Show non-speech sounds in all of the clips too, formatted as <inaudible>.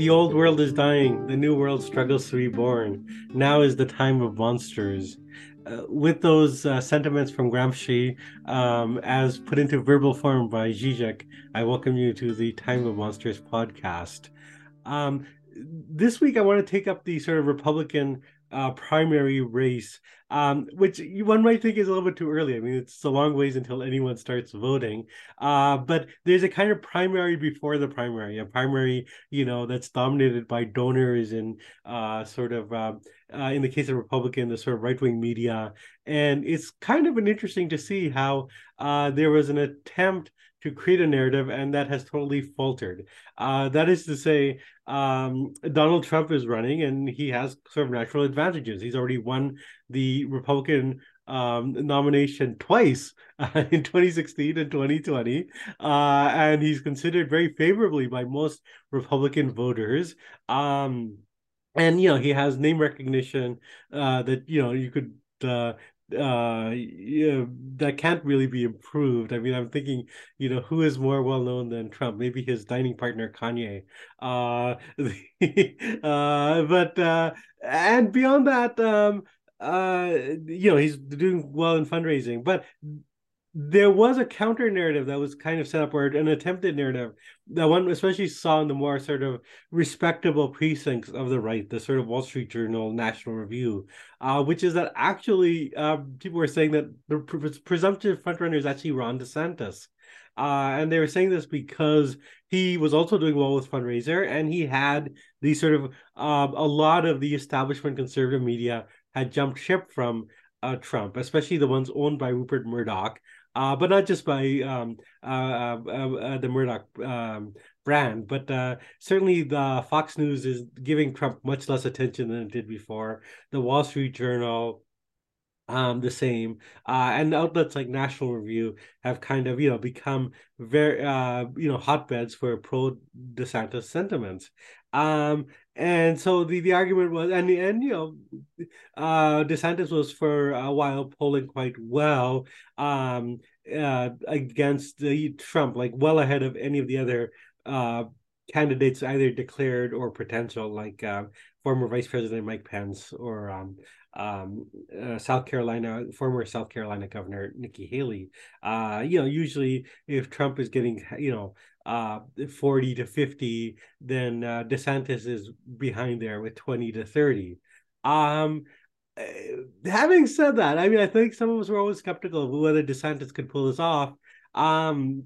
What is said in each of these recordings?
The old world is dying. The new world struggles to be born. Now is the time of monsters. Uh, with those uh, sentiments from Gramsci, um, as put into verbal form by Zizek, I welcome you to the Time of Monsters podcast. Um, this week, I want to take up the sort of Republican uh, primary race, um, which one might think is a little bit too early. I mean, it's a long ways until anyone starts voting. Uh, but there's a kind of primary before the primary, a primary, you know, that's dominated by donors and uh, sort of, uh, uh, in the case of Republican, the sort of right wing media. And it's kind of an interesting to see how uh, there was an attempt to create a narrative, and that has totally faltered. Uh, that is to say, um, Donald Trump is running, and he has sort of natural advantages. He's already won the Republican um, nomination twice uh, <laughs> in 2016 and 2020, uh, and he's considered very favorably by most Republican voters. Um, and you know he has name recognition uh, that you know you could uh, uh yeah, that can't really be improved. I mean, I'm thinking, you know, who is more well known than Trump? Maybe his dining partner Kanye. Uh, <laughs> uh but uh and beyond that, um uh you know, he's doing well in fundraising, but there was a counter narrative that was kind of set up or an attempted narrative that one especially saw in the more sort of respectable precincts of the right the sort of wall street journal national review uh, which is that actually uh, people were saying that the presumptive frontrunner is actually ron desantis. Uh, and they were saying this because he was also doing well with fundraiser and he had the sort of um, a lot of the establishment conservative media had jumped ship from uh, Trump, especially the ones owned by Rupert Murdoch, uh, but not just by um, uh, uh, uh the Murdoch um, brand, but uh, certainly the Fox News is giving Trump much less attention than it did before. The Wall Street Journal, um, the same, uh, and outlets like National Review have kind of you know become very uh, you know hotbeds for pro DeSantis sentiments. Um, and so the, the argument was, and and you know, uh, DeSantis was for a while polling quite well um, uh, against the Trump, like well ahead of any of the other uh, candidates, either declared or potential, like uh, former Vice President Mike Pence or um, um, uh, South Carolina, former South Carolina Governor Nikki Haley. Uh, you know, usually if Trump is getting, you know, uh, 40 to 50, then uh, DeSantis is behind there with 20 to 30. Um, eh, having said that, I mean, I think some of us were always skeptical of whether DeSantis could pull this off. Um,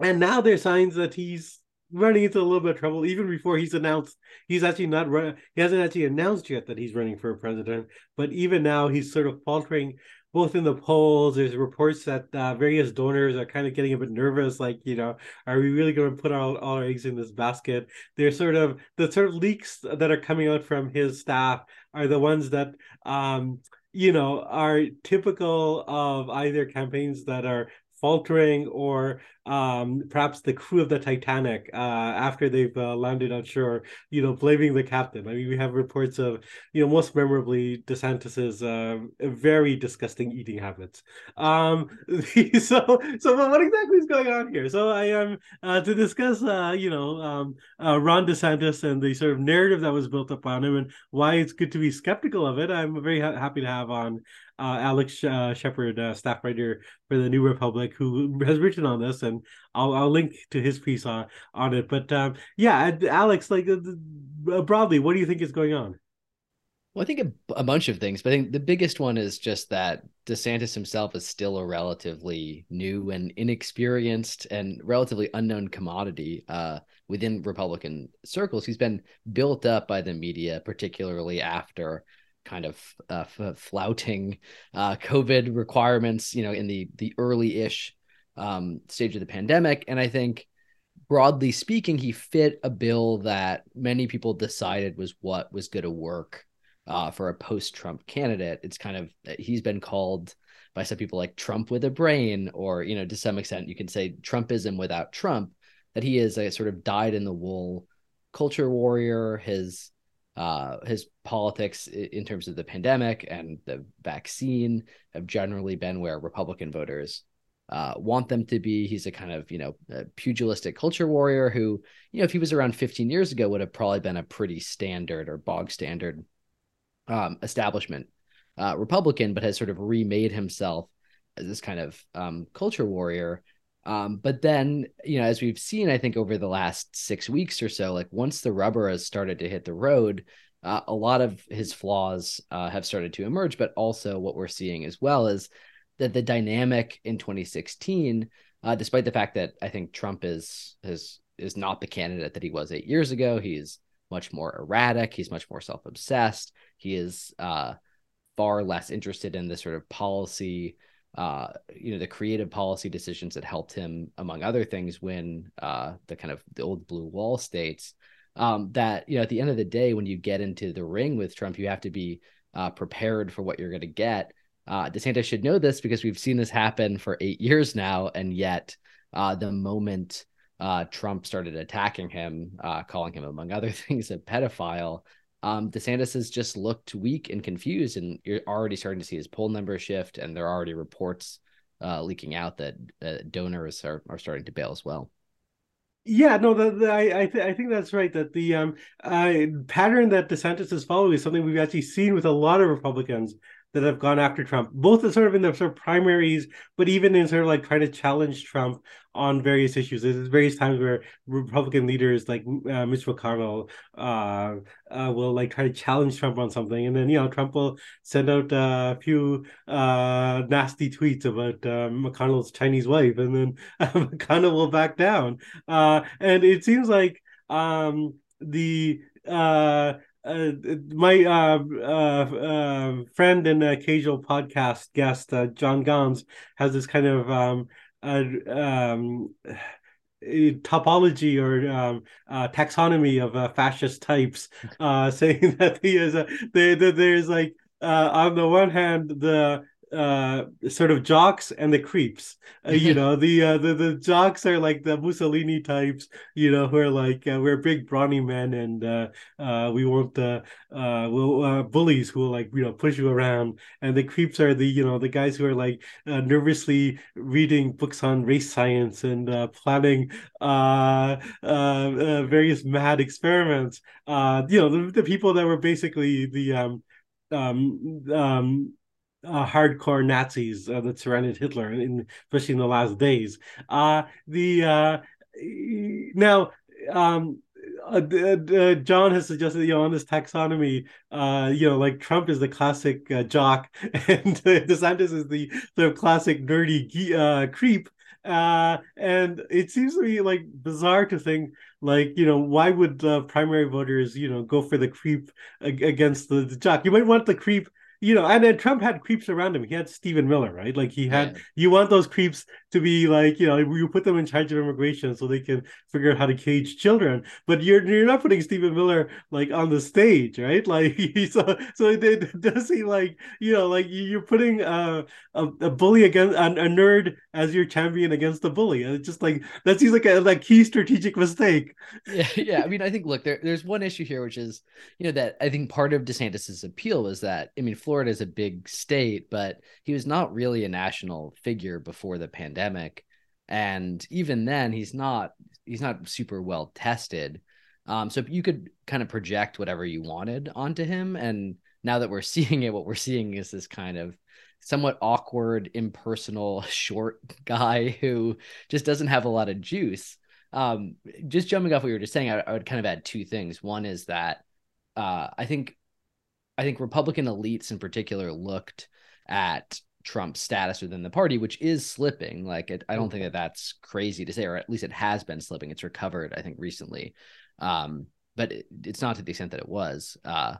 and now there's signs that he's running into a little bit of trouble even before he's announced he's actually not run he hasn't actually announced yet that he's running for president but even now he's sort of faltering both in the polls there's reports that uh, various donors are kind of getting a bit nervous like you know are we really going to put all, all our eggs in this basket? There's sort of the sort of leaks that are coming out from his staff are the ones that um you know are typical of either campaigns that are faltering or um, perhaps the crew of the Titanic uh, after they've uh, landed on shore, you know, blaming the captain. I mean, we have reports of, you know, most memorably DeSantis's uh, very disgusting eating habits. Um, <laughs> so, so what exactly is going on here? So I am uh, to discuss, uh, you know, um, uh, Ron DeSantis and the sort of narrative that was built up on him and why it's good to be skeptical of it. I'm very ha- happy to have on uh, Alex uh, Shepard, uh, staff writer for the New Republic, who has written on this, and I'll I'll link to his piece on on it. But um, yeah, Alex, like uh, broadly, what do you think is going on? Well, I think a, a, bunch of things, but I think the biggest one is just that DeSantis himself is still a relatively new and inexperienced and relatively unknown commodity uh, within Republican circles. He's been built up by the media, particularly after kind of uh, f- flouting uh, COVID requirements, you know, in the the early-ish um, stage of the pandemic. And I think, broadly speaking, he fit a bill that many people decided was what was going to work uh, for a post-Trump candidate. It's kind of he's been called by some people like Trump with a brain, or you know, to some extent, you can say Trumpism without Trump. That he is a sort of dyed in the wool culture warrior. His uh, his politics in terms of the pandemic and the vaccine have generally been where Republican voters uh, want them to be. He's a kind of you know pugilistic culture warrior who you know if he was around 15 years ago would have probably been a pretty standard or bog standard um, establishment uh, Republican, but has sort of remade himself as this kind of um, culture warrior. Um, but then, you know, as we've seen, I think over the last six weeks or so, like once the rubber has started to hit the road, uh, a lot of his flaws uh, have started to emerge. But also, what we're seeing as well is that the dynamic in 2016, uh, despite the fact that I think Trump is is is not the candidate that he was eight years ago, he's much more erratic. He's much more self obsessed. He is uh, far less interested in the sort of policy uh, you know, the creative policy decisions that helped him, among other things, win uh, the kind of the old blue wall states. Um, that you know, at the end of the day, when you get into the ring with Trump, you have to be uh, prepared for what you're going to get. Uh, DeSantis should know this because we've seen this happen for eight years now, and yet uh, the moment uh, Trump started attacking him, uh, calling him, among other <laughs> things, a pedophile, um, DeSantis has just looked weak and confused, and you're already starting to see his poll number shift, and there are already reports uh, leaking out that uh, donors are, are starting to bail as well. Yeah, no, the, the, I I, th- I think that's right. That the um uh, pattern that DeSantis is following is something we've actually seen with a lot of Republicans that have gone after Trump, both sort of in the sort of primaries, but even in sort of like trying to challenge Trump on various issues. There's various times where Republican leaders like uh, Mitch McConnell uh, uh, will like try to challenge Trump on something, and then you know Trump will send out a few uh, nasty tweets about uh, McConnell's Chinese wife, and then <laughs> McConnell will back down. Uh, and it seems like um, the uh my uh, uh, uh, friend and occasional podcast guest, uh, John Ganz, has this kind of um, um, topology or um, taxonomy of uh, fascist types, <laughs> saying that he is a, they, there's like on the one hand the uh sort of jocks and the creeps. Uh, you <laughs> know the uh the, the jocks are like the mussolini types you know who are like uh, we're big brawny men and uh uh we want the uh uh, bullies who will like you know push you around. And the creeps are the you know the guys who are like uh, nervously reading books on race science and uh planning uh uh, uh various mad experiments. Uh you know the, the people that were basically the um um um uh, hardcore Nazis uh, that surrounded Hitler, in, especially in the last days. Uh, the uh, now um, uh, uh, John has suggested, you know, on this taxonomy, you know, like Trump is the classic jock, <laughs> and DeSantis is the the classic nerdy creep. And it seems to me like bizarre to think, like, you know, why would primary voters, you know, go for the creep against the, the jock? You might want the creep you know, and then Trump had creeps around him. He had Stephen Miller, right? Like he had. Yeah. You want those creeps to be like, you know, you put them in charge of immigration so they can figure out how to cage children. But you're you're not putting Stephen Miller like on the stage, right? <laughs> Like so so it, does seem like you know, like you're putting a a, a bully against a, a, nerd as your champion against the bully. And it's just like that seems like a like key strategic mistake. <laughs> Yeah, yeah. I mean, I think look, there, there's one issue here, which is you know that I think part of DeSantis's appeal was that I mean. Florida is a big state, but he was not really a national figure before the pandemic. And even then, he's not he's not super well tested. Um, so you could kind of project whatever you wanted onto him. And now that we're <laughs> seeing it, what we're seeing is this kind of somewhat awkward, impersonal, <laughs> short guy who just doesn't have a lot of juice. Um, just jumping off what you were just saying, I, I would kind of add two things. One is that uh, I think I think Republican elites in particular looked at Trump's status within the party, which is slipping. Like, it, I don't think that that's crazy to say, or at least it has been slipping. It's recovered, I think, recently, um, but it, it's not to the extent that it was. Uh,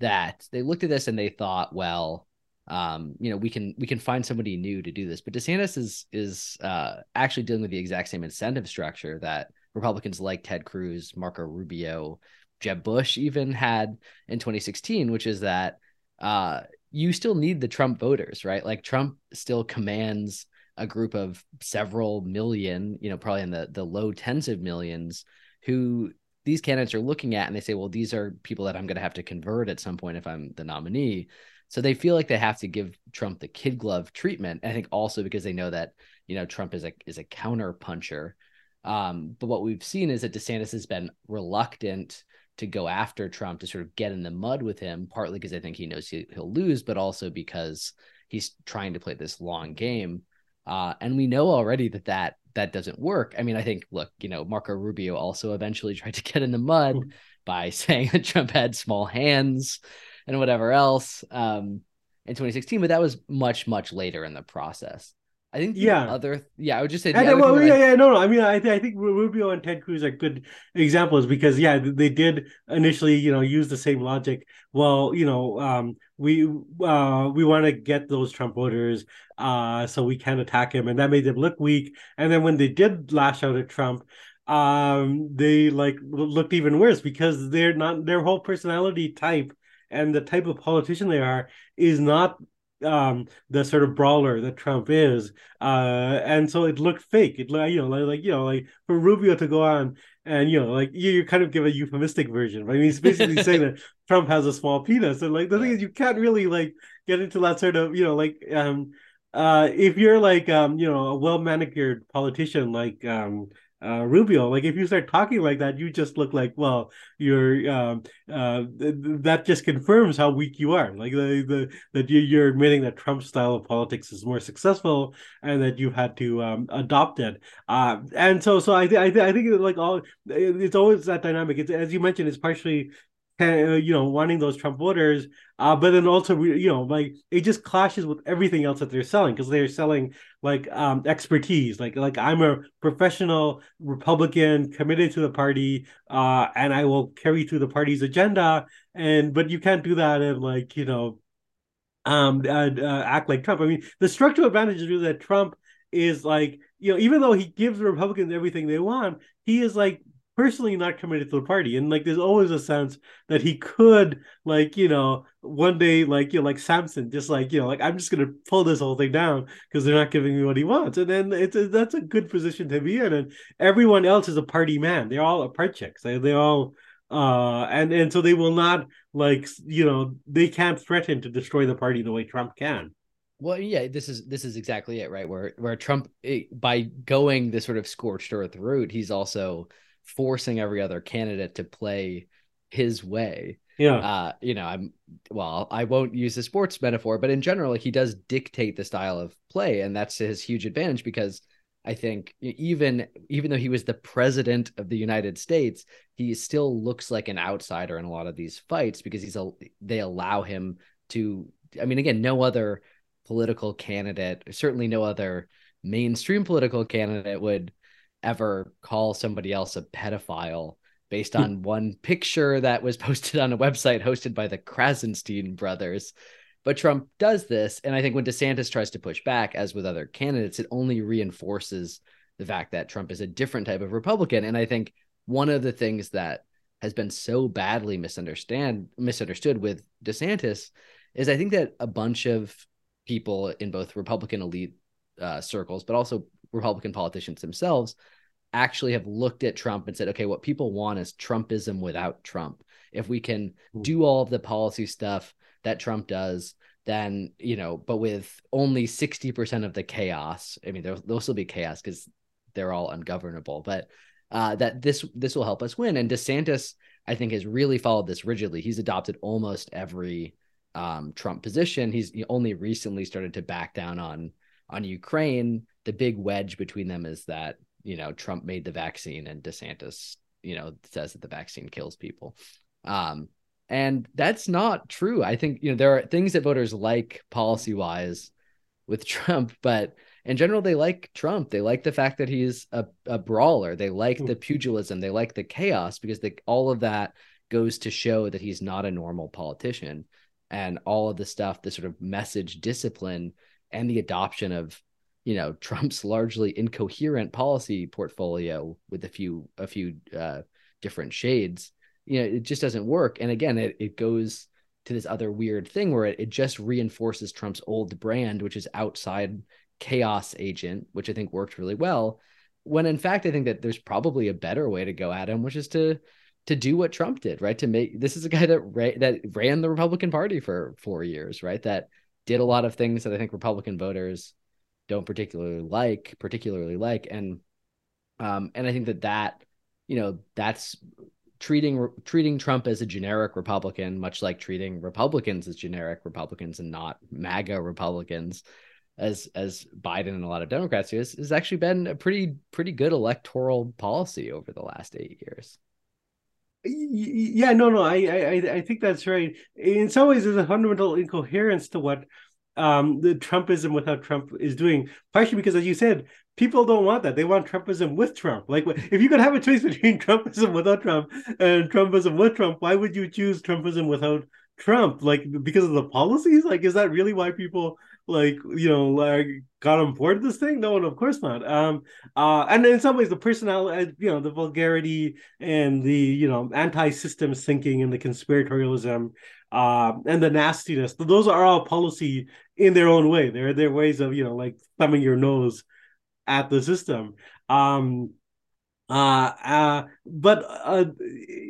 that they looked at this and they thought, well, um, you know, we can we can find somebody new to do this. But DeSantis is is uh, actually dealing with the exact same incentive structure that Republicans like Ted Cruz, Marco Rubio, Jeb Bush even had in 2016, which is that uh, you still need the Trump voters, right? Like Trump still commands a group of several million, you know, probably in the the low tens of millions, who these candidates are looking at, and they say, well, these are people that I'm going to have to convert at some point if I'm the nominee. So they feel like they have to give Trump the kid glove treatment. I think also because they know that you know Trump is a is a counter puncher. Um, but what we've seen is that DeSantis has been reluctant to go after Trump to sort of get in the mud with him, partly because I think he knows he, will lose, but also because he's trying to play this long game. Uh, and we know already that that that doesn't work. I mean, I think look, you know, Marco Rubio also eventually <laughs> tried to get in the mud by <laughs> saying that Trump had small hands and whatever else um, in 2016, but that was much much later in the process. I think yeah. other yeah, I would just say and, well, yeah, yeah, no, no. I mean, I, th- I think Rubio and Ted Cruz are good examples because yeah, they did initially, you know, use the same logic. Well, you know, um, we uh, we want to get those Trump voters, uh, so we can attack him, and that made them look weak. And then when they did lash out at Trump, um, they like looked even worse because they're not their whole personality type and the type of politician they are is not um the sort of brawler that Trump is uh and so it looked fake. It like you know like, like you know like for Rubio to go on and you know like you, you kind of give a euphemistic version but I mean he's basically <laughs> saying that Trump has a small penis. And like the thing is you can't really like get into that sort of you know like um uh if you're like um you know a well manicured politician like um uh, Rubio. Like if you start talking like that, you just look like well, you're um, uh, th- that just confirms how weak you are. Like the, the that you, you're admitting that Trump's style of politics is more successful and that you've had to um, adopt it. Uh, and so so I th- I, th- I think like all it's always that dynamic. It's as you mentioned, it's partially you know, wanting those Trump voters, uh, but then also, you know, like it just clashes with everything else that they're selling because they're selling like um, expertise, like like I'm a professional Republican committed to the party, uh, and I will carry through the party's agenda, and but you can't do that and like you know, um, uh, uh, act like Trump. I mean, the structural advantage is that Trump is like you know, even though he gives Republicans everything they want, he is like personally not committed to the party. And like there's always a sense that he could like you know one day like you know like samson just like you know like i'm just gonna pull this whole thing down because they're not giving me what he wants. And then it's a, that's a good position to be in and everyone else is a party man. They're all apparatchiks. They, they all uh and and so they will not like you know they can't threaten to destroy the party the way trump can. Well, yeah, this is this is exactly it, right? Where where Trump, it, by going this sort of scorched earth route, he's also forcing every other candidate to play his way. Yeah. Uh, you know, I'm well, I won't use the sports metaphor, but in general, like he does dictate the style of play, and that's his huge advantage because I think even even though he was the president of the United States, he still looks like an outsider in a lot of these fights because he's a they allow him to. I mean, again, no other political candidate, certainly no other mainstream political candidate would ever call somebody else a pedophile based hmm. on one picture that was <laughs> posted on a website hosted by the Krassenstein brothers. But Trump does this. And I think when DeSantis tries to push back, as with other candidates, it only reinforces the fact that Trump is a different type of Republican. And I think one of the things that has been so badly misunderstand misunderstood with DeSantis is I think that a bunch of people in both Republican elite uh, circles, but also Republican politicians themselves actually have looked at Trump and said, okay, what people want is Trumpism without Trump. If we can hmm. do all of the policy stuff that Trump does, then, you know, but with only 60% of the chaos, I mean, there'll, there'll still be chaos because they're all ungovernable, but uh, that this this will help us win. And DeSantis, I think, has really followed this rigidly. He's adopted almost every um, Trump position. He's he only recently started to back down on on Ukraine the big wedge between them is that you know Trump made the vaccine and DeSantis you know says that the vaccine kills people. Um, and that's not true. I think you know there are things that voters like policy wise with <laughs> Trump, but in general they like Trump. They like the fact that he's a, a brawler. They like the pugilism. They like the chaos because they, all of that goes to show that he's not a normal politician. And all of the stuff, the sort of message discipline and the adoption of you know <laughs> Trump's largely incoherent policy portfolio with a few a few uh, different shades. You know, it just doesn't work. And again, it it goes to this other weird thing where it, it just reinforces Trump's old brand, which is outside chaos agent, which I think worked really well. When in fact, I think that there's probably a better way to go at him, which is to to do what Trump did, right? To make this is a guy that ra- that ran the Republican Party for four years, right? That did a lot of things that I think Republican voters don't particularly like, particularly like, and um, and I think that that you know that's treating treating Trump as a generic Republican, much like treating Republicans as generic Republicans and not MAGA Republicans, as as Biden and a lot of Democrats do, has, has actually been a pretty pretty good electoral policy over the last eight years. Yeah, no, no, I I I think that's right. In some ways, there's a fundamental incoherence to what um, the Trumpism without Trump is doing, partially because, as you said, people don't want that. They want Trumpism with Trump. Like, if you could have a choice <laughs> between Trumpism without Trump and Trumpism with Trump, why would you choose Trumpism without Trump? Like, because of the policies? Like, is that really why people like you know like got on board this thing? No, of course not. Um, uh, and in some ways, the personality, uh, you know, the vulgarity and the you know anti-system thinking and the conspiratorialism uh, and the nastiness. Those are all policy in their own way. They're their ways of you know like thumbing your nose at the system. Um, uh, uh, but uh,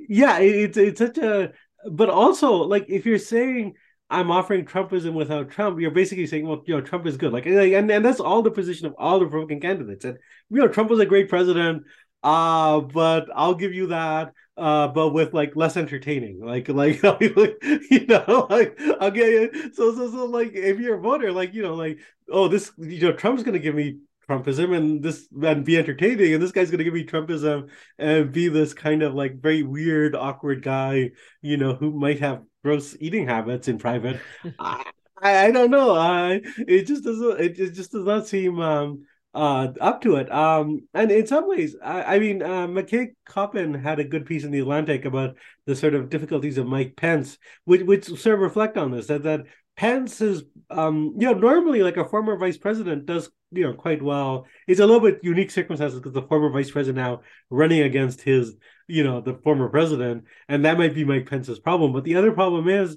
yeah, it's it's such a. But also, like if you're saying I'm offering Trumpism without Trump, you're basically saying, well, you know, Trump is good. Like, and, and that's all the position of all the Republican candidates. And you know, Trump was a great president. Uh, but I'll give you that uh, but with like less entertaining, like like <laughs> you know, like I'll get you. So so so like if you're a voter, like you know, like oh this you know Trump's gonna give me Trumpism and this and be entertaining, and this guy's gonna give me Trumpism and be this kind of like very weird, awkward guy, you know, who might have gross eating habits in private. <laughs> I, I don't know. I it just doesn't it, it just does not seem um uh up to it. Um and in some ways i, I mean uh mckay coppins had a good piece in the atlantic about the sort of difficulties of mike pence which which sort of reflect on this that that pence is um you know normally like a former vice president does you know quite well. It's a little bit unique circumstances because the former vice president now running against his you know the former president and that might be mike pence's problem. But the other problem is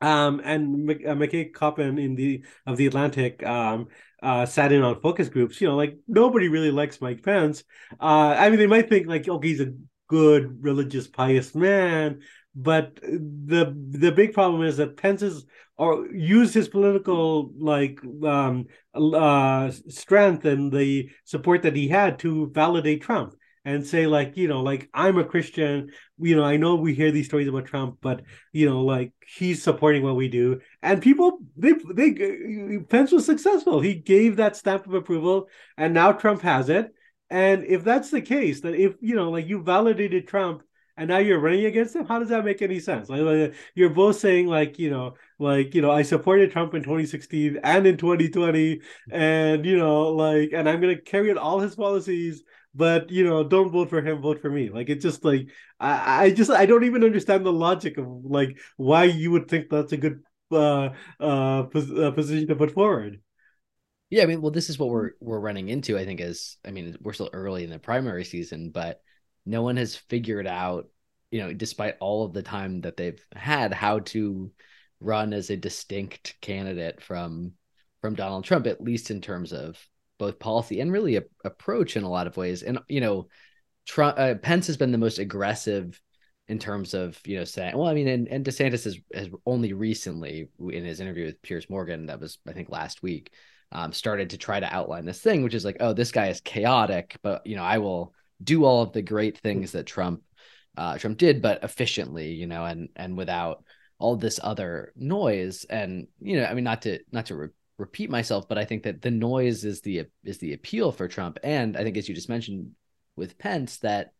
um, and McKay uh, Coppins in the of the Atlantic um, uh, sat in on focus groups. You know, like nobody really likes Mike Pence. Uh, I mean, they might think like, okay, he's a good, religious, pious man, but the the big problem is that Pence is or used his political like um, uh, strength and the support that he had to validate Trump and say like you know like i'm a christian. You know i know we hear these stories about trump but you know like he's supporting what we do. And people they they pence was successful. He gave that stamp of approval and now trump has it. And if that's the case that if you know like you validated trump and now you're running against him how does that make any sense? Like, like, you're both saying like you know like you know i supported trump in 2016 and in 2020 and you know like and i'm going to carry out all his policies but you know don't vote for him vote for me. Like it's just like i i just i don't even understand the logic of like why you would think that's a good uh uh, pos- uh position to put forward. Yeah i mean well this is what we're we're running into i think is i mean we're still early in the primary season but no one has figured out you know despite all of the time that they've had how to run as a distinct candidate from from donald trump at least in terms of both policy and really a, approach in a lot of ways. And you know, Trump, uh, Pence has been the most aggressive in terms of you know saying, well, I mean, and, and DeSantis has has only recently in his interview with Piers Morgan, that was I think last week, um, started to try to outline this thing, which is like, oh, this guy is chaotic, but you know, I will do all of the great things that Trump uh, Trump did, but efficiently, you know, and and without all this other noise. And you know, I mean, not to not to re- repeat myself, but I think that the noise is the is the appeal for Trump, and I think as you just mentioned with Pence that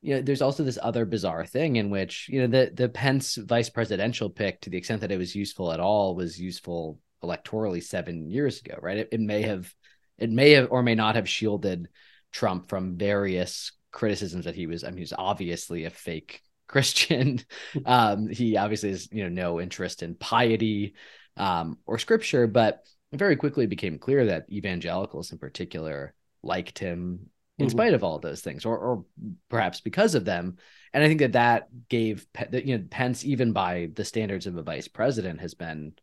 you know there's also this other bizarre thing in which you know the the Pence vice presidential pick to the extent that it was useful at all was useful electorally seven years ago, right? It, it may have it may have or may not have shielded Trump from various criticisms that he was. I mean, he's obviously a fake <laughs> Christian. <laughs> um, he obviously has you know no interest in piety um, or scripture, but very quickly became clear that evangelicals in particular liked him in mm-hmm. spite of all those things, or, or perhaps because of them. And I think that that gave you know Pence, even by the standards of a vice president, has been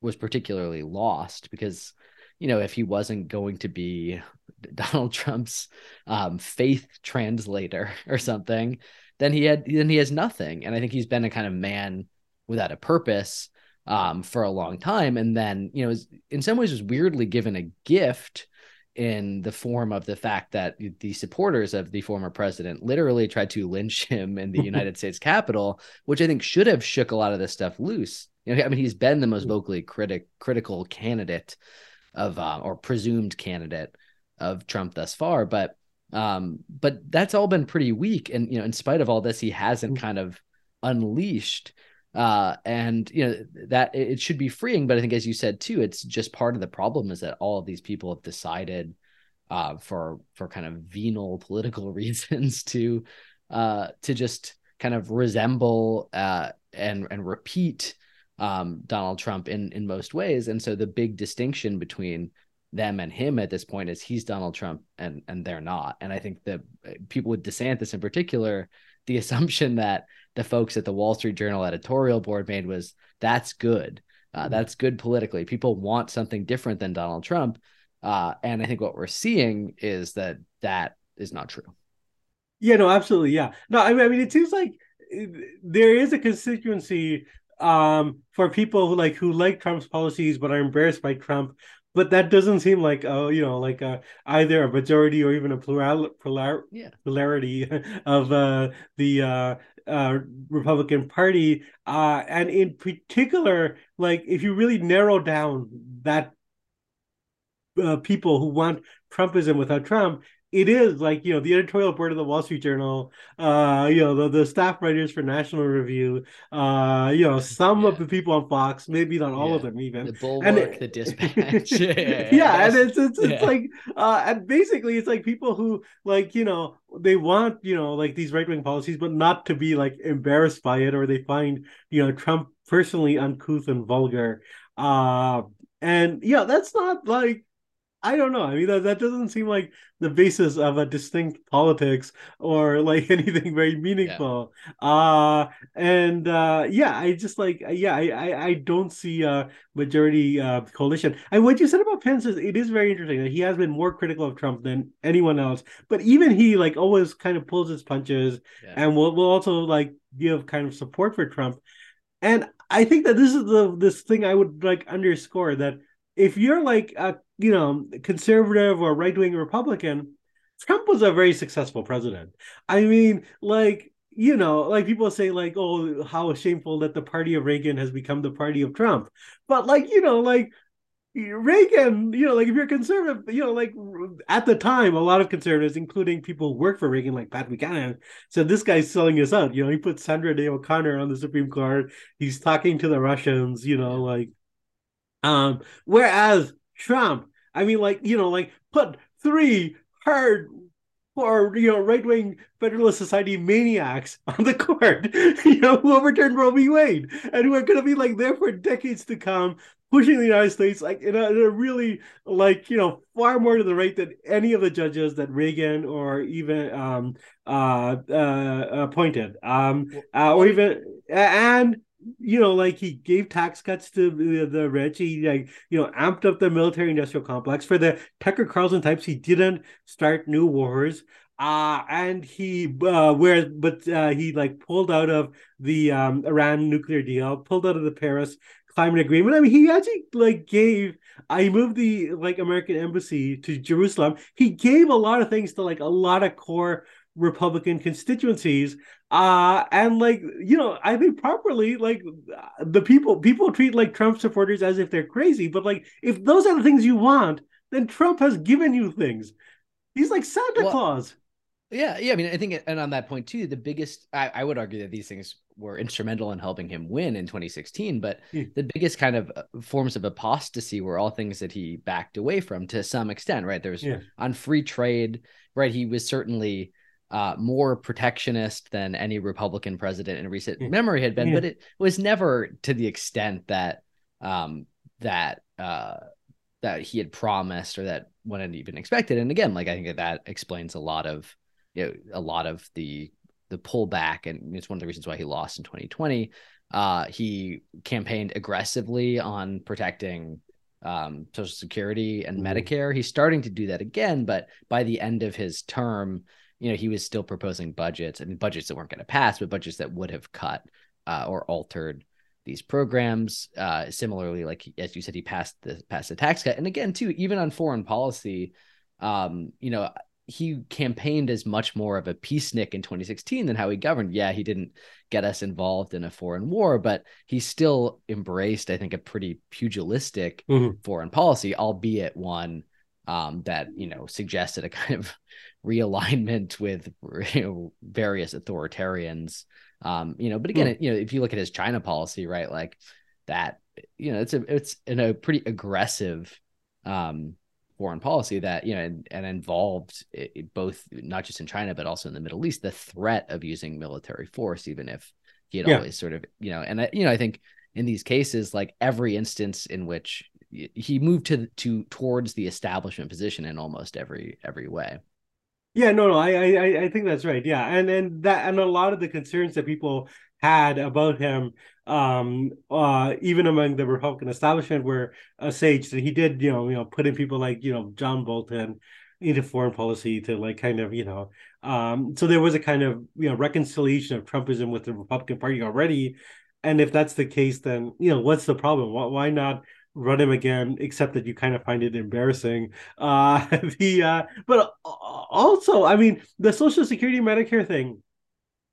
was particularly lost because you know if he wasn't going to be <laughs> Donald Trump's um, faith translator <laughs> or something, then he had then he has nothing. And I think he's been a kind of man without a purpose um, for a long time, and then you know, in some ways, was weirdly given a gift in the form of the fact that the supporters of the former president literally tried to lynch him in the <laughs> United States Capitol, which I think should have shook a lot of this stuff loose. You know, I mean, he's been the most vocally critic critical candidate of uh, or presumed candidate of Trump thus far, but um, but that's all been pretty weak. And you know, in spite of all this, he hasn't mm. kind of unleashed. Uh, and you know that it should be freeing, but I think, as you said too, it's just part of the problem is that all of these people have decided, uh, for for kind of venal <laughs> political reasons to, uh, to just kind of resemble uh and and repeat um Donald Trump in in most ways. And so the big distinction between them and him at this point is he's Donald Trump and and they're not. And I think that uh, people with DeSantis in particular, <laughs> the assumption that the folks at the Wall Street Journal editorial board made was that's good. Uh, mm-hmm. that's good politically. People want something different than Donald Trump. Uh, and I think what we're seeing is that that is not true. Yeah, no, absolutely. Yeah. No, I mean, I mean it seems like uh, there is a constituency um for people who like who like Trump's policies but are embarrassed by Trump but that doesn't seem like uh you know like uh, either a majority or even a plural, plural yeah. plurality <laughs> of uh the uh uh Republican Party uh and in particular like if you really narrow down that uh, people who want Trumpism without Trump it is like you know the editorial board of the Wall Street Journal, uh, you know the, the staff writers for National Review, uh, you know some yeah. of the people on Fox, maybe not all yeah. of them even. The Bulwark, and it, the Dispatch. yeah, <laughs> <laughs> yeah, and it's it's, it's like uh, and basically it's like people who like you know they want you know like these right wing policies, but not to be like embarrassed by it, or they find you know Trump personally uncouth and vulgar. Uh, and yeah, that's not like I don't know. I mean, that, that doesn't seem like the basis of a distinct politics or like <laughs> anything very meaningful. Yeah. Uh and uh yeah, I just like yeah, I I, I don't see a majority uh coalition. And what you said about Pence is it is very interesting that he has been more critical of Trump than anyone else. But even he like always kind of pulls his punches yeah. and will will also like give kind of support for Trump. And I think that this is the this thing I would like underscore that if you're like a you know conservative or right wing Republican, Trump was a very successful president. I mean, like you know, like people say, like, oh, how shameful that the party of Reagan has become the party of Trump. But like, you know, like Reagan, you know, like if you're conservative, you know, like at the time, a lot of conservatives, including people who work for Reagan, like Pat Buchanan, said this guy's selling us out. You know, he put Sandra Day O'Connor on the Supreme Court. He's talking to the Russians. You know, like um, whereas Trump, I mean, like, you know, like put three hard or you know right wing Federalist Society maniacs on the court, <laughs> you know, who overturned Roe v. Wade and who are going to be like there for decades to come, pushing the United States like in a, in a, really like you know far more to the right than any of the judges that Reagan or even um uh uh appointed um uh, or even and you know, like he gave tax cuts to the, the rich. He like you know amped up the military industrial complex for the Tucker Carlson types. He didn't start new wars. Uh and he uh where but uh he like pulled out of the um Iran nuclear deal, pulled out of the Paris climate agreement. I mean, he actually like gave. I moved the like American embassy to Jerusalem. He gave a lot of things to like a lot of core Republican constituencies. Uh, and like, you know, I think properly, like the people people treat like Trump supporters as if they're crazy. But like if those are the things you want, then Trump has given you things. He's like Santa well, Claus. Yeah, yeah. I mean, I think, and on that point too, the biggest I, I would argue that these things were instrumental in helping him win in 2016. But yeah. the biggest kind of uh, forms of apostasy were all things that he backed away from to some extent, right? There's yeah. on free trade, right? He was certainly uh, more protectionist than any Republican president in recent yeah. memory had been, yeah. but it was never to the extent that um, that uh, that he had promised or that one had even expected. And again, like I think that, that explains a lot of you know a lot of the the pullback, and it's one of the reasons why he lost in 2020. Uh, he campaigned aggressively on protecting um, Social Security and mm-hmm. Medicare. He's starting to do that again, but by the end of his term, you know, he was still proposing budgets. and budgets that weren't going to pass, but budgets that would have cut uh, or altered these programs. Uh, similarly, like as you said, he passed the passed the tax cut, and again, too, even on foreign policy, um, you know, he campaigned as much more of a peacenik in 2016 than how he governed. Yeah, he didn't get us involved in a foreign war, but he still embraced, I think, a pretty pugilistic mm-hmm. foreign policy, albeit one um, that you know suggested a kind of realignment <laughs> with you know, various authoritarians. Um, you know, but again, mm. you know, if you look at his China policy, right, like that, you know, it's a it's in a pretty aggressive um foreign policy that you know and, and involved it, both not just in China but also in the Middle East the threat of using military force even if he had yeah. always sort of you know and I, you know I think in these cases like every instance in which he moved to to towards the establishment position in almost every every way yeah no no I I I think that's right yeah and and that and a lot of the concerns that people had about him um uh even among the republican establishment were a sage that he did you know you know put in people like you know john bolton into foreign policy to like kind of you know um so there was a kind of you know reconciliation of trumpism with the republican party already and if that's the case then you know what's the problem? Why, why not run him again except that you kind of find it embarrassing uh <laughs> the uh but also i mean the social security medicare thing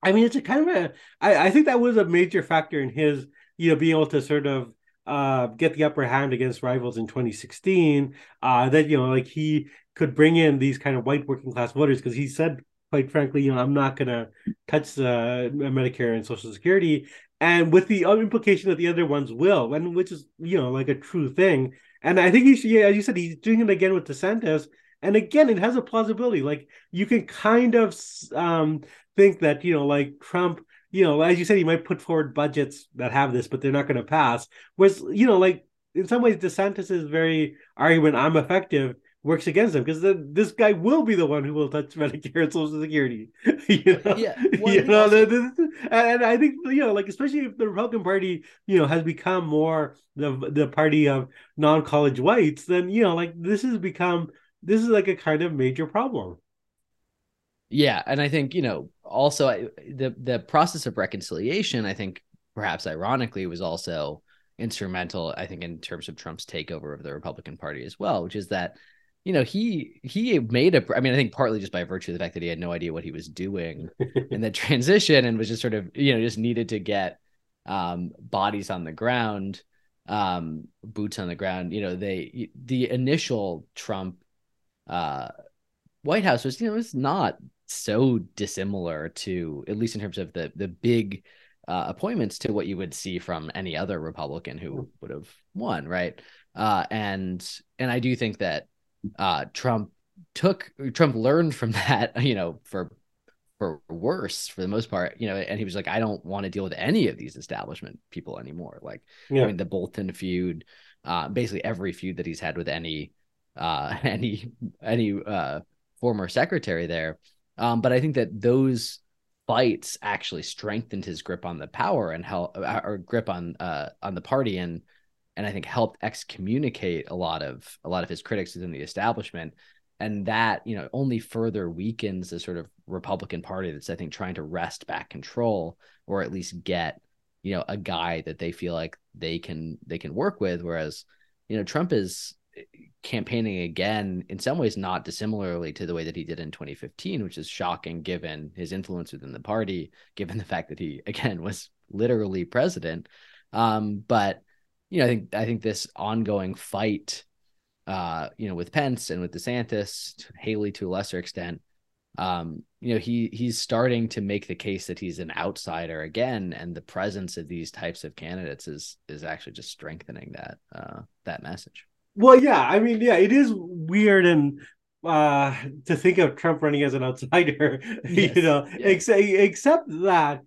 I mean, it's a kind of a. I, I think that was a major factor in his, you know, being able to sort of uh, get the upper hand against rivals in 2016. Uh, that you know, like he could bring in these kind of white working class voters because he said, quite frankly, you know, I'm not gonna touch uh, Medicare and Social Security, and with the implication that the other ones will, and which is you know like a true thing. And I think he should, yeah, as you said, he's doing it again with DeSantis. And again, it has a plausibility. Like you can kind of um, think that you know like Trump you know as you said he might put forward budgets that have this but they're not going to pass whereas you know like in some ways DeSantis is very argument I'm effective works against him because this guy will be the one who will touch Medicare and Social Security. <laughs> you know? Yeah, <laughs> well, you know, also... and I think you know, like especially if the Republican Party, you know, has become more the the party of non college whites, then you know, like this has become this is like a kind of major problem. Yeah, and I think you know also the the process of reconciliation. I think perhaps ironically was also instrumental. I think in terms of Trump's takeover of the Republican Party as well, which is that you know he he made a. I mean, I think partly just by virtue of the fact that he had no idea what he was doing <laughs> in the transition and was just sort of you know just needed to get um, bodies on the ground, um, boots on the ground. You know, they the initial Trump. Uh, White House was, you know, it's not so dissimilar to at least in terms of the the big uh, appointments to what you would see from any other Republican who would have won, right? Uh, and and I do think that uh, Trump took Trump learned from <laughs> that, you know, for for worse for the most part, you know, and he was like, I don't want to deal with any of these establishment people anymore. Like, yeah. I mean, the Bolton feud, uh, basically every feud that he's had with any uh <laughs> any any uh former secretary there um, but I think that those fights actually strengthened his grip on the power and help uh, or grip on uh, on the party and and I think helped excommunicate a lot of a lot of his critics within the establishment. And that, you know, only further weakens the sort of Republican Party that's, I think, trying to wrest back control or at least get, you know, a guy that they feel like they can they can work with. Whereas, you know, Trump is campaigning again in some ways not dissimilarly to the way that he did in 2015 which is shocking given his influence within the party given the fact that he <laughs> again was literally president um, but you know i think i think this ongoing fight uh, you know with pence and with desantis haley to a lesser extent um, you know he he's starting to make the case that he's an outsider again and the presence of these types of candidates is is actually just strengthening that uh, that message well, yeah, I mean, yeah, it is weird and uh to think of Trump running as an outsider, <laughs> yes, you know, yes. ex- except that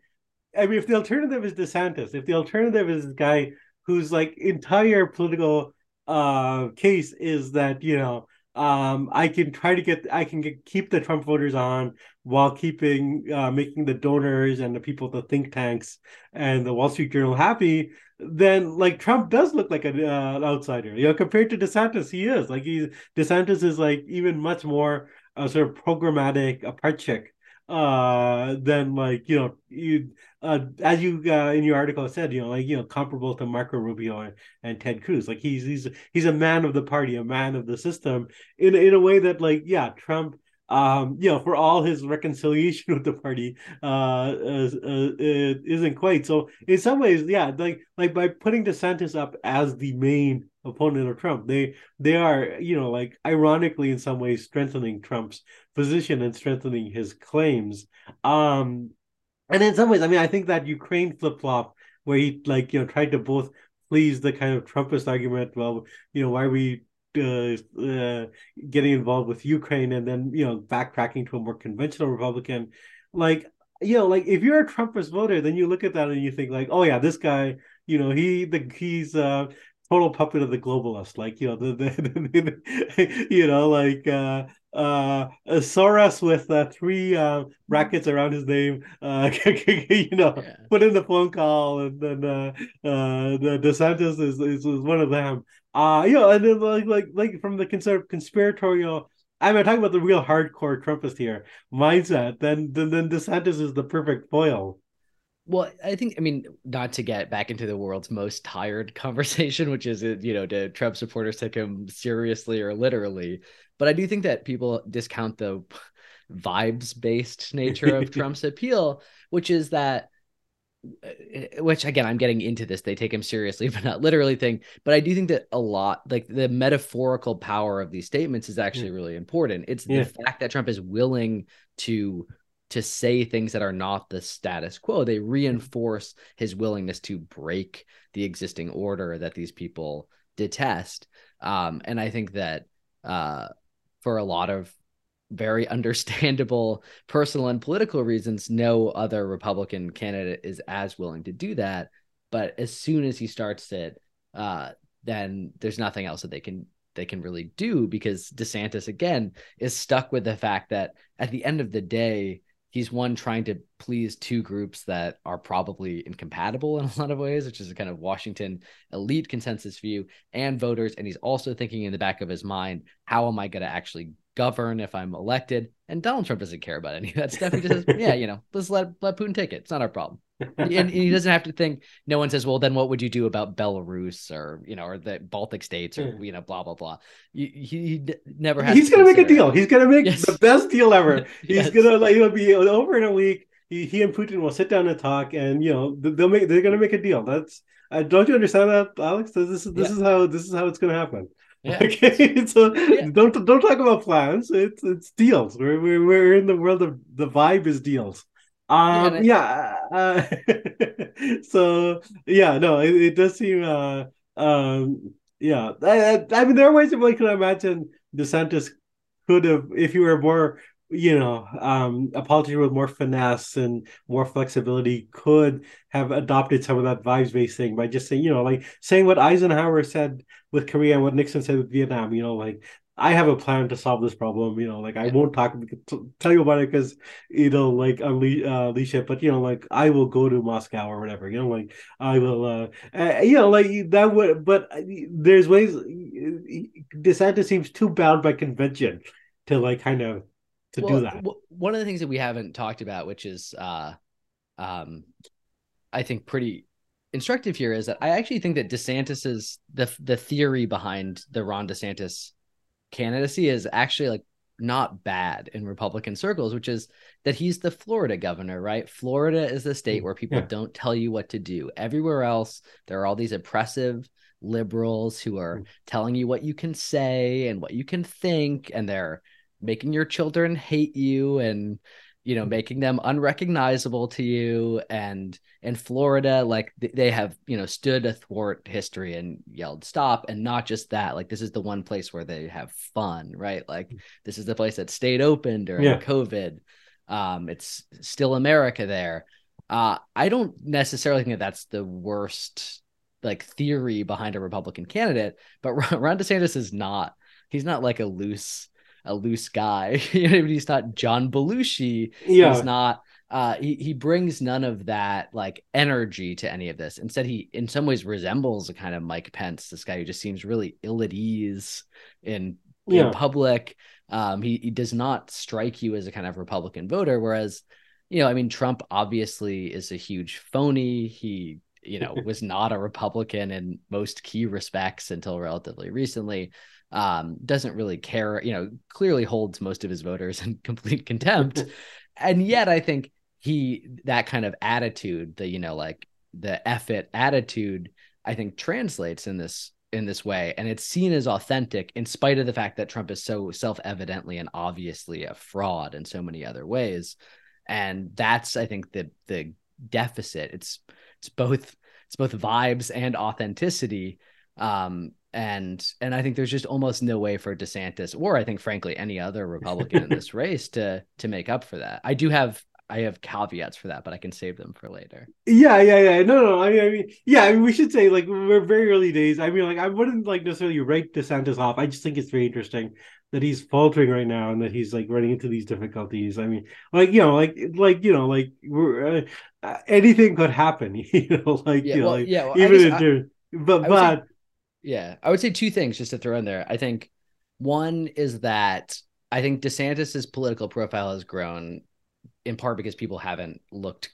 I mean if the alternative is DeSantis, if the alternative is this guy whose like entire political uh case is that, you know, um, I can try to get I can get, keep the Trump voters on while keeping uh, making the donors and the people, the think tanks and the Wall Street Journal happy. Then, like Trump does look like an, uh, outsider, you know, compared to DeSantis, he is like he's DeSantis is like even much more uh, sort of programmatic, a chick uh than like you know you uh, as you uh, in your article said, you know, like you know, comparable to Marco Rubio and, and Ted Cruz. Like he's he's he's a man of the party, a man of the system, in in a way that like yeah, Trump um you know for all his reconciliation <laughs> with the party uh, uh, uh, isn't quite so in some ways yeah like like by putting desantis up as the main opponent of trump they they are you know like ironically in some ways strengthening trump's position and strengthening his claims um and in some ways i mean i think that ukraine flip-flop where he like you know tried to both please the kind of trumpist argument well you know why are we uh, uh, getting involved with Ukraine and then you know backtracking to a more conventional Republican, like you know, like if you're a Trumpist voter, then you look at that and you think like, oh yeah, this guy, you know, he the he's uh total puppet of the globalist, like you know the, the, <laughs> the you know like uh uh, Soros with uh, three uh, brackets around his name, uh, <laughs> you know, yeah. put in the phone call, and then uh, uh, the DeSantis is, is, is one of them. Uh, you know, and then like like like from the conservative conspiratorial. I mean, I'm talking about the real hardcore Trumpist here mindset. Then then then DeSantis is the perfect foil. Well, I think I mean not to get back into the world's most tired <laughs> conversation, which is you know, do Trump supporters take him seriously or literally? But I do think that people discount the vibes based nature of <laughs> Trump's appeal, which is that uh, which again i'm getting into this. They take him seriously <laughs> but not literally thing. But i do think that a lot like the metaphorical power of these statements is actually yeah. really important. It's yeah. the fact that trump is willing to to say things that are not the status quo. They reinforce his willingness to break the existing order that these people detest. Um and i think that uh for a lot of very <laughs> understandable personal and political reasons, no other Republican candidate is as willing to do that. But as soon as he starts it, uh, then there's nothing else that they can they can really do because DeSantis again is stuck with the fact that at the end of the day, he's one trying to please two groups that are probably incompatible in a lot of ways, which is a kind of Washington elite consensus view and voters. And he's also thinking in the back of his mind, how am I going to actually govern if I'm elected. And Donald Trump doesn't care about any of that stuff. He just says, <laughs> yeah, you know, let's let, let Putin take it. It's not our problem. and, he doesn't have to think, no one says, well, then what would you do about Belarus or, you know, or the Baltic states or, you know, blah, blah, blah. He, he never has He's going to make a deal. He's going to make yes. the best deal ever. <laughs> He's yes. going to, like, it'll be over in a week. He, he and Putin will sit down and talk and, you know, they'll make, they're going to make a deal. That's, uh, don't you understand that, Alex? This is, this yeah. is how, this is how it's going to happen. Yeah. <laughs> Okay, so yeah. don't don't talk about plans. It's it's deals. We're, we're we're in the world of the vibe is deals. Um, yeah. Uh, <laughs> so yeah, no, it, it does seem. Uh, um, yeah, I, I mean, there are ways that one can imagine DeSantis could have, if he were more you know, um, a politician with more finesse and more flexibility could have adopted some of that vibes based thing by just saying, you know, like saying what Eisenhower said with Korea and what Nixon said with Vietnam, you know, like I have a plan to solve this problem, you know, like I won't talk tell you about it because it'll like unleash, uh, unleash it, but you know, like I will go to Moscow or whatever, you know, like I will, uh, uh you know, like that would, but uh, there's ways. DeSantis seems too bound by convention to like kind of to well, do that. W- one of the things that we haven't talked about, which is, uh, um, I think pretty instructive here, is that I actually think that DeSantis's the the theory behind the Ron DeSantis candidacy is actually like not bad in Republican circles, which is that he's the Florida governor, right? Florida is the state where people yeah. don't tell you what to do. Everywhere else, there are all these oppressive liberals who are mm. telling you what you can say and what you can think, and they're making your children hate you and you know mm-hmm. making them unrecognizable to you and in florida like they have you know stood athwart history and yelled stop and not just that like this is the one place where they have fun right like mm. this is the place that stayed open during yeah. covid um it's still america there uh i don't necessarily think that that's the worst like theory behind a republican candidate but <laughs> ron desantis is not he's not like a loose a loose guy. <laughs> you know, he's not John Belushi. Yeah. He's not uh he, he brings none of that like energy to any of this. Instead, he in some ways resembles a kind of Mike Pence, this guy who just seems really ill at ease in yeah. in public. Um he, he does not strike you as a kind of Republican voter, whereas you know, I mean, Trump obviously is a huge phony. He, you know, <laughs> was not a Republican in most key respects until relatively recently. Um, doesn't really care, you know, clearly holds most of his voters <laughs> in complete contempt. and <laughs> yet I think he that kind of attitude, the, you know, like the effort attitude, I think translates in this in this way. And it's seen as authentic in spite of the fact that Trump is so self-evidently and obviously a fraud in so many other ways. And that's I think the the deficit. It's it's both it's both vibes and authenticity um and and I think there's just almost no way for DeSantis or I think frankly any other Republican in this <laughs> race to to make up for that. I do have I have caveats for that, but I can save them for later. Yeah, yeah, yeah. No, no. I mean, I mean, yeah. I mean, we should say like we're very early days. I mean, like I wouldn't like necessarily write DeSantis off. I just think it's very interesting that he's faltering right now and that he's like running into these difficulties. I mean, like you know, like like you know, like we're, uh, anything could happen. <laughs> You know, like yeah, you know, well, like yeah. Well, even I, in but but say, yeah, I would say two things just to throw in there. I think one is that I think DeSantis's political profile has grown in part because people haven't looked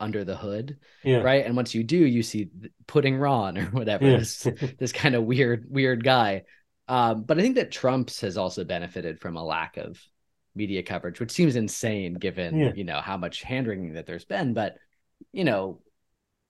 under the hood yeah. right and once you do you see Pudding Ron or whatever Yeah. this this kind of weird weird guy um, but i think that trump's has also benefited from a lack of media coverage which seems insane given Yeah. you know how much hand wringing that there's been but you know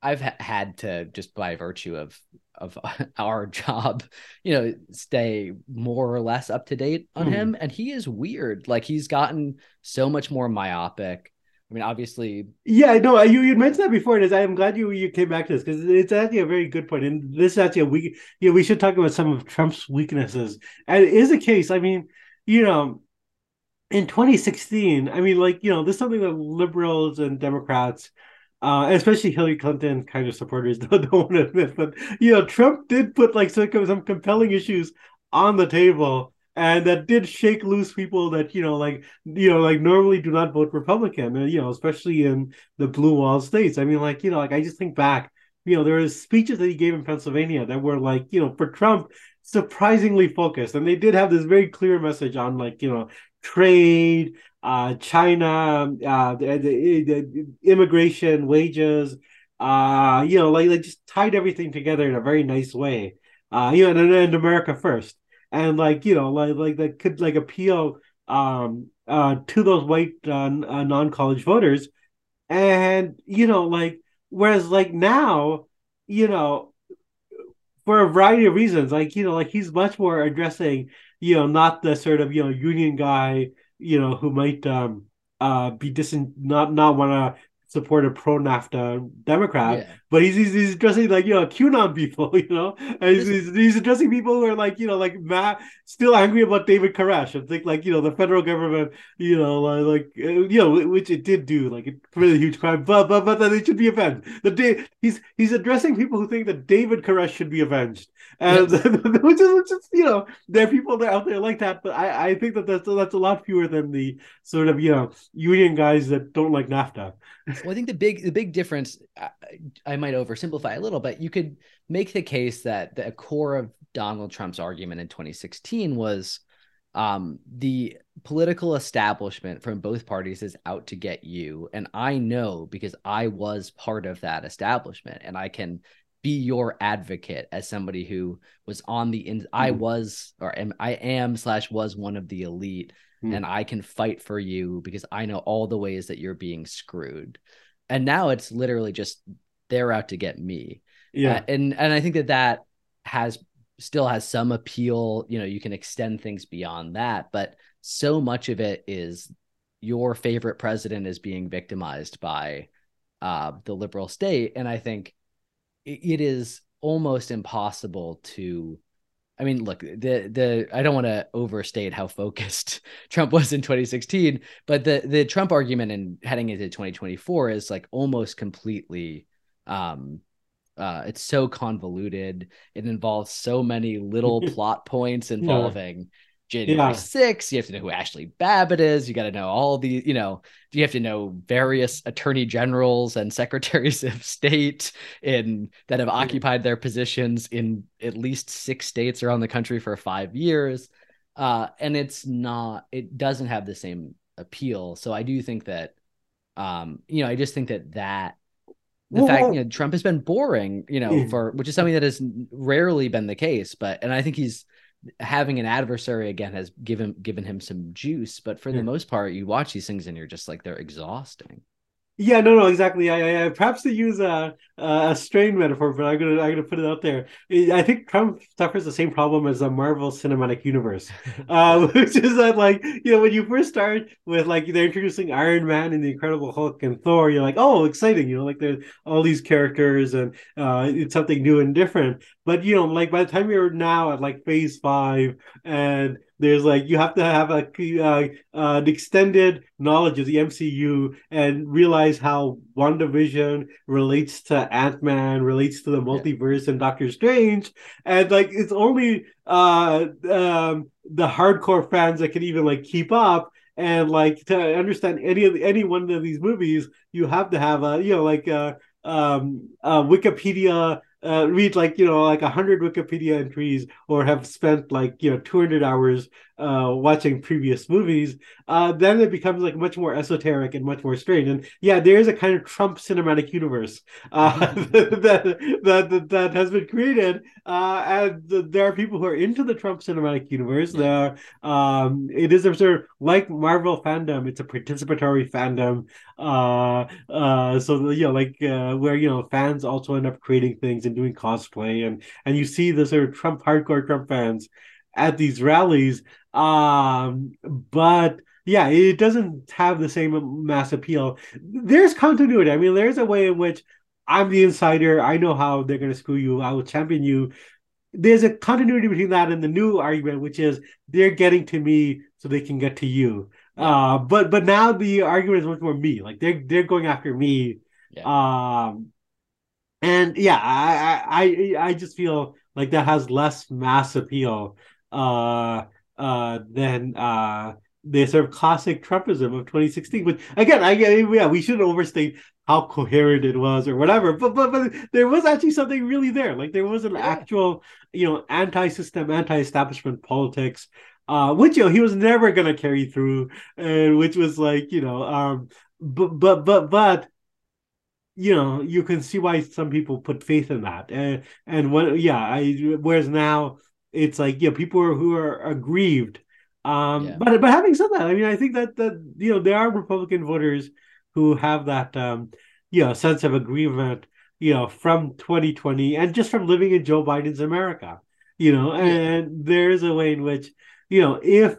i've ha- had to just by virtue of of <laughs> our job you know stay more or less up to date on Mhm. him and he is weird like he's gotten so much more myopic i mean obviously Yeah, no, you you mentioned that before, and I'm glad you you came back to this because it's actually a very good point. And this is actually a we yeah we should talk about some of Trump's weaknesses. And it is a case. I mean, you know, in 2016, I mean, like you know, this is something that liberals and Democrats, uh, especially Hillary Clinton kind of supporters <laughs> don't, don't want to admit, but you know, Trump did put like some some compelling issues on the table. And that did shake loose people that you know, like you know, like normally do not vote Republican. uh, You know, especially in the blue wall states. I mean, like, you know, like I just think back, you know, there was speeches that he gave in Pennsylvania that were like, you know, for Trump, surprisingly focused. And they did have this very clear message on like, you know, trade, uh, China, uh, the, the, the immigration, wages, uh, you know, like they just tied everything together in a very nice way. Uh, you know, and, and America first. And like, you know, like like that could like appeal um uh to those white uh, uh, non-college voters and you know like whereas like now you know for a variety of reasons like you know like he's much more addressing you know not the sort of you know union guy you know who might um uh be dis not not want to support a pro NAFTA Democrat yeah. but he's, he's he's addressing like you know QAnon people, <laughs> you know, and he's, he's, he's addressing people who are like you know like mad, still angry about David Koresh. And think like you know the federal government, you know, like, like uh, you know which it did do like it committed a huge crime, but but but that it should be avenged. The day he's he's addressing people who think that David Koresh should be avenged, and <laughs> which is which is you know there are people that out there like that, but I I think that that's that's a lot fewer than the sort of you know union guys that don't like NAFTA. <laughs> well i think the big the big difference I, I might oversimplify a little but you could make the case that the core of donald trump's argument in 2016 was um, the political establishment from both parties is out to get you and i know because i was part of that establishment and i can be your advocate as somebody who was on the in i Mhm. was or am i am slash was one of the elite Mhm. and i can fight for you because i know all the ways that you're being screwed and now it's literally just they're out to get me Yeah, uh, and and I think that that has still has some appeal. You know, you can extend things beyond that, but so much of it is your favorite president is being victimized by uh, the liberal state, and I think it, is almost impossible to. I mean, look, the the I don't want to overstate how focused <laughs> Trump was in 2016, but the the Trump argument in heading into 2024 is like almost completely um uh, it's so convoluted. It involves so many little <laughs> plot points involving January Yeah. 6th. You have to know who Ashli Babbitt is. You got to know all the, you know, you have to know various attorney generals and <laughs> secretaries of state in that have occupied their positions in at least six states around the country for five years. Uh, and it's not, it doesn't have the same appeal. So I do think that Um, you know, I just think that that the Well, fact well- you know Trump has been boring, you know, Yeah. for which is something that has rarely been the case, but and I think he's having an adversary again has given given him some juice, but for Yeah. the most part, you watch these things and you're just like they're exhausting. Yeah, no, no, exactly. I, I, I perhaps to use a a strain metaphor, but I'm gonna I'm gonna put it out there. I think Trump suffers the same problem as the Marvel Cinematic Universe, <laughs> uh, <laughs> which is that like you know when you first start with like they're introducing Iron Man and the Incredible Hulk and Thor, you're like, oh, exciting, you know, like there's all these characters and uh, it's something new and different. But you know, like by the time you're now at like Phase Five and there's like you have to have a uh, uh, an extended knowledge of the MCU and realize how WandaVision relates to Ant Man, relates to the multiverse and Doctor Strange, and like it's only uh um the hardcore fans that can even like keep up. And like to understand any of the, any one of these movies, you have to have a you know like a um uh Wikipedia uh, read like you know like a hundred Wikipedia entries or have spent like you know two hundred hours uh, watching previous movies, uh, then it becomes like much more esoteric and much more strange. And yeah, there is a kind of Trump cinematic universe uh, <laughs> <laughs> that, that, that that has been created, uh, and there are people who are into the Trump cinematic universe. There, um, it is a sort of like Marvel fandom. It's a participatory fandom. Uh, uh, so you know, like uh, where you know fans also end up creating things and doing cosplay, and and you see the sort of Trump hardcore Trump fans at these rallies. Um, but yeah, it doesn't have the same mass appeal. There's continuity. I mean, there's a way in which I'm the insider. I know how they're going to screw you. I will champion you. There's a continuity between that and the new argument, which is they're getting to me so they can get to you. Uh, but but now the argument is much more me. Like they're they're going after me. Um, and yeah, I I I just feel like that has less mass appeal uh uh than uh the sort of classic Trumpism of 2016. But again, I yeah, we shouldn't overstate how coherent it was or whatever. But but but there was actually something really there. Like there was an Yeah. actual, you know, anti-system, anti-establishment politics. Uh, which you know he was never gonna carry through, and which was like you know, um, but but but but you know you can see why some people put faith in that and and what yeah i whereas now it's like yeah people who are aggrieved um Yeah. but but having said that i mean i think that that you know there are republican voters who have that um you know sense of aggrievement you know from 2020 and just from living in joe biden's america you know and there's a way in which you know if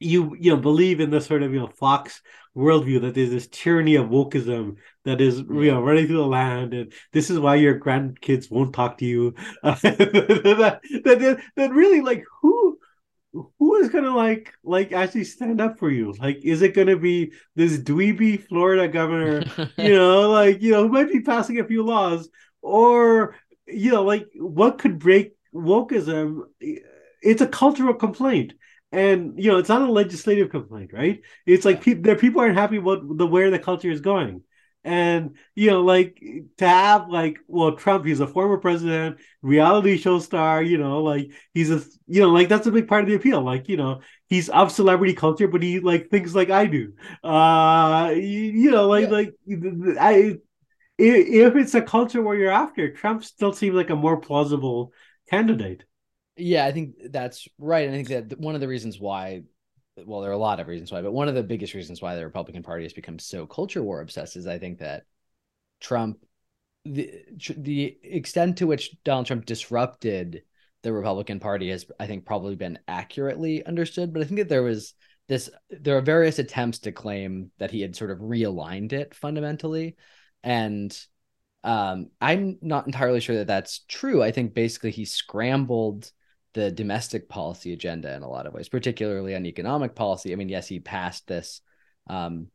you you know believe in this sort of you know Fox worldview that there's this tyranny of wokeism that is you know running through the land and this is why your grandkids won't talk to you uh, <laughs> that, that, that that really like who who is gonna like like actually stand up for you? Like is it gonna be this dweeby Florida governor you <laughs> know like you know who might be passing a few laws? Or you know like what could break wokeism? It's a cultural complaint. And you know it's not a legislative complaint right? It's like people there people aren't happy about the where the culture is going and you know like to have like well trump he's a former president reality show star you know like he's a you know like that's a big part of the appeal like you know he's of celebrity culture but he like thinks like i do uh you, you know like Yeah. like i if it's a culture where you're after trump still seems like a more plausible candidate Yeah, I think that's right. And I think that one of the reasons why, well, there are a lot of reasons why, but one of the biggest reasons why the Republican Party has become so culture war obsessed is I think that Trump, the the extent to which Donald Trump disrupted the Republican Party has, I think, probably been accurately understood. But I think that there was this, there are various attempts to claim that he had sort of realigned it fundamentally, and um, I'm not entirely sure that that's true. I think basically he scrambled the domestic policy agenda in a lot of ways, particularly on economic policy. I mean, yes, he passed this um,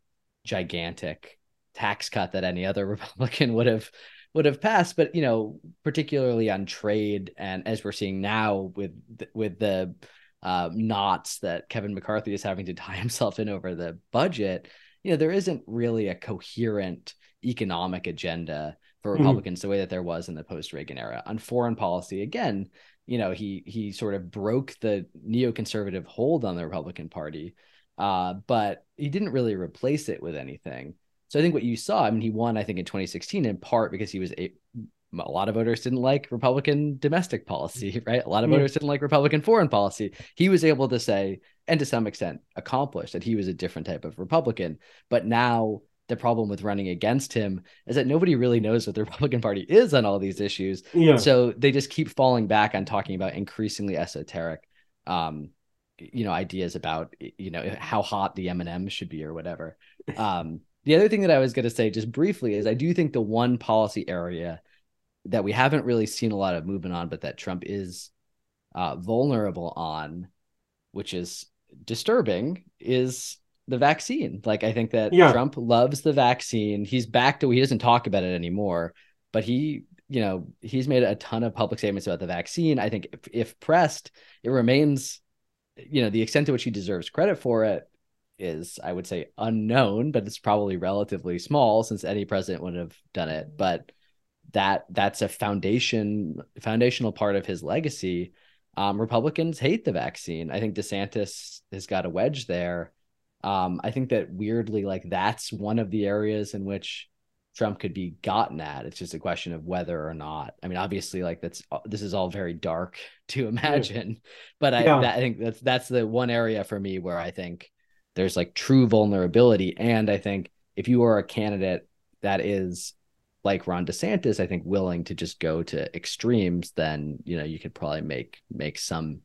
gigantic tax cut that any other <laughs> Republican would have would have passed, but you know, particularly on trade, and as we're seeing now with with the uh, knots that Kevin McCarthy is having to tie <laughs> himself in over the budget, you know, there isn't really a coherent economic agenda for Mhm. Republicans the way that there was in the post Reagan era. On foreign policy, again, you know, he he sort of broke the neoconservative hold on the Republican Party. uh, but he didn't really replace it with anything. So I think what you saw, I mean, he won, I think, in 2016 in part because he was a, a lot of voters didn't like Republican domestic policy, <laughs> right? A lot of voters didn't like Republican foreign policy. He was able to say, and to some extent accomplish, that he was a different type of Republican. But now the problem with running against him is that nobody really knows what the <laughs> Republican Party is on all these issues. Yeah. So they just keep falling back on talking about increasingly esoteric, um, you know, ideas about you know how hot the M and M should be or whatever. <laughs> Um, the other thing that I was going to say just briefly is I do think the one policy area that we haven't really seen a lot of movement on, but that Trump is uh, vulnerable on, which is disturbing, is the vaccine. Like I think that yeah. Trump loves the vaccine. He's back to he doesn't talk about it anymore, but he, you know, he's made a ton of public statements about the vaccine. I think if, if pressed, it remains, you know, the extent to which he deserves credit for it is, I would say, unknown, but it's probably relatively small since any president would have done it. But that that's a foundation foundational part of his legacy. Um, Republicans hate the vaccine. I think DeSantis has got a wedge there. Um, I think that weirdly, like that's one of the areas in which Trump could be gotten at. It's just a question of whether or not. I mean, obviously, like that's this is all very dark <laughs> to imagine, but I, yeah. that, I think that's that's the one area for me where I think there's like true vulnerability, and I think if you are a candidate that is like Ron DeSantis, I think willing to just go to extremes, then you know you could probably make make some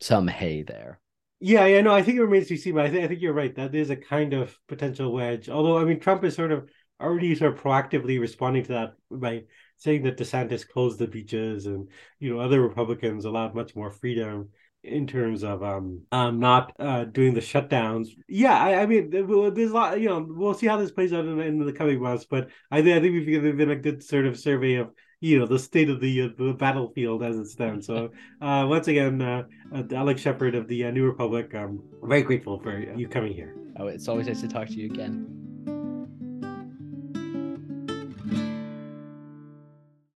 some hay there. Yeah, yeah, no, I think it remains to be seen, but I think I think you're right. That is a kind of potential wedge. Although, I mean, Trump is sort of already sort of proactively responding to that by saying that DeSantis closed the beaches and you know other Republicans allowed much more freedom in terms of um um not uh doing the shutdowns. Yeah, I, I mean there's a lot. You know, we'll see how this plays out in, in the coming months. But I think I think we've given a good sort of survey of you know the state of the uh, the battlefield as it stands. So uh, once again, uh, uh, Alex Shephard of the uh, New Republic, I'm very grateful for you coming here. Oh, it's always nice to talk to you again.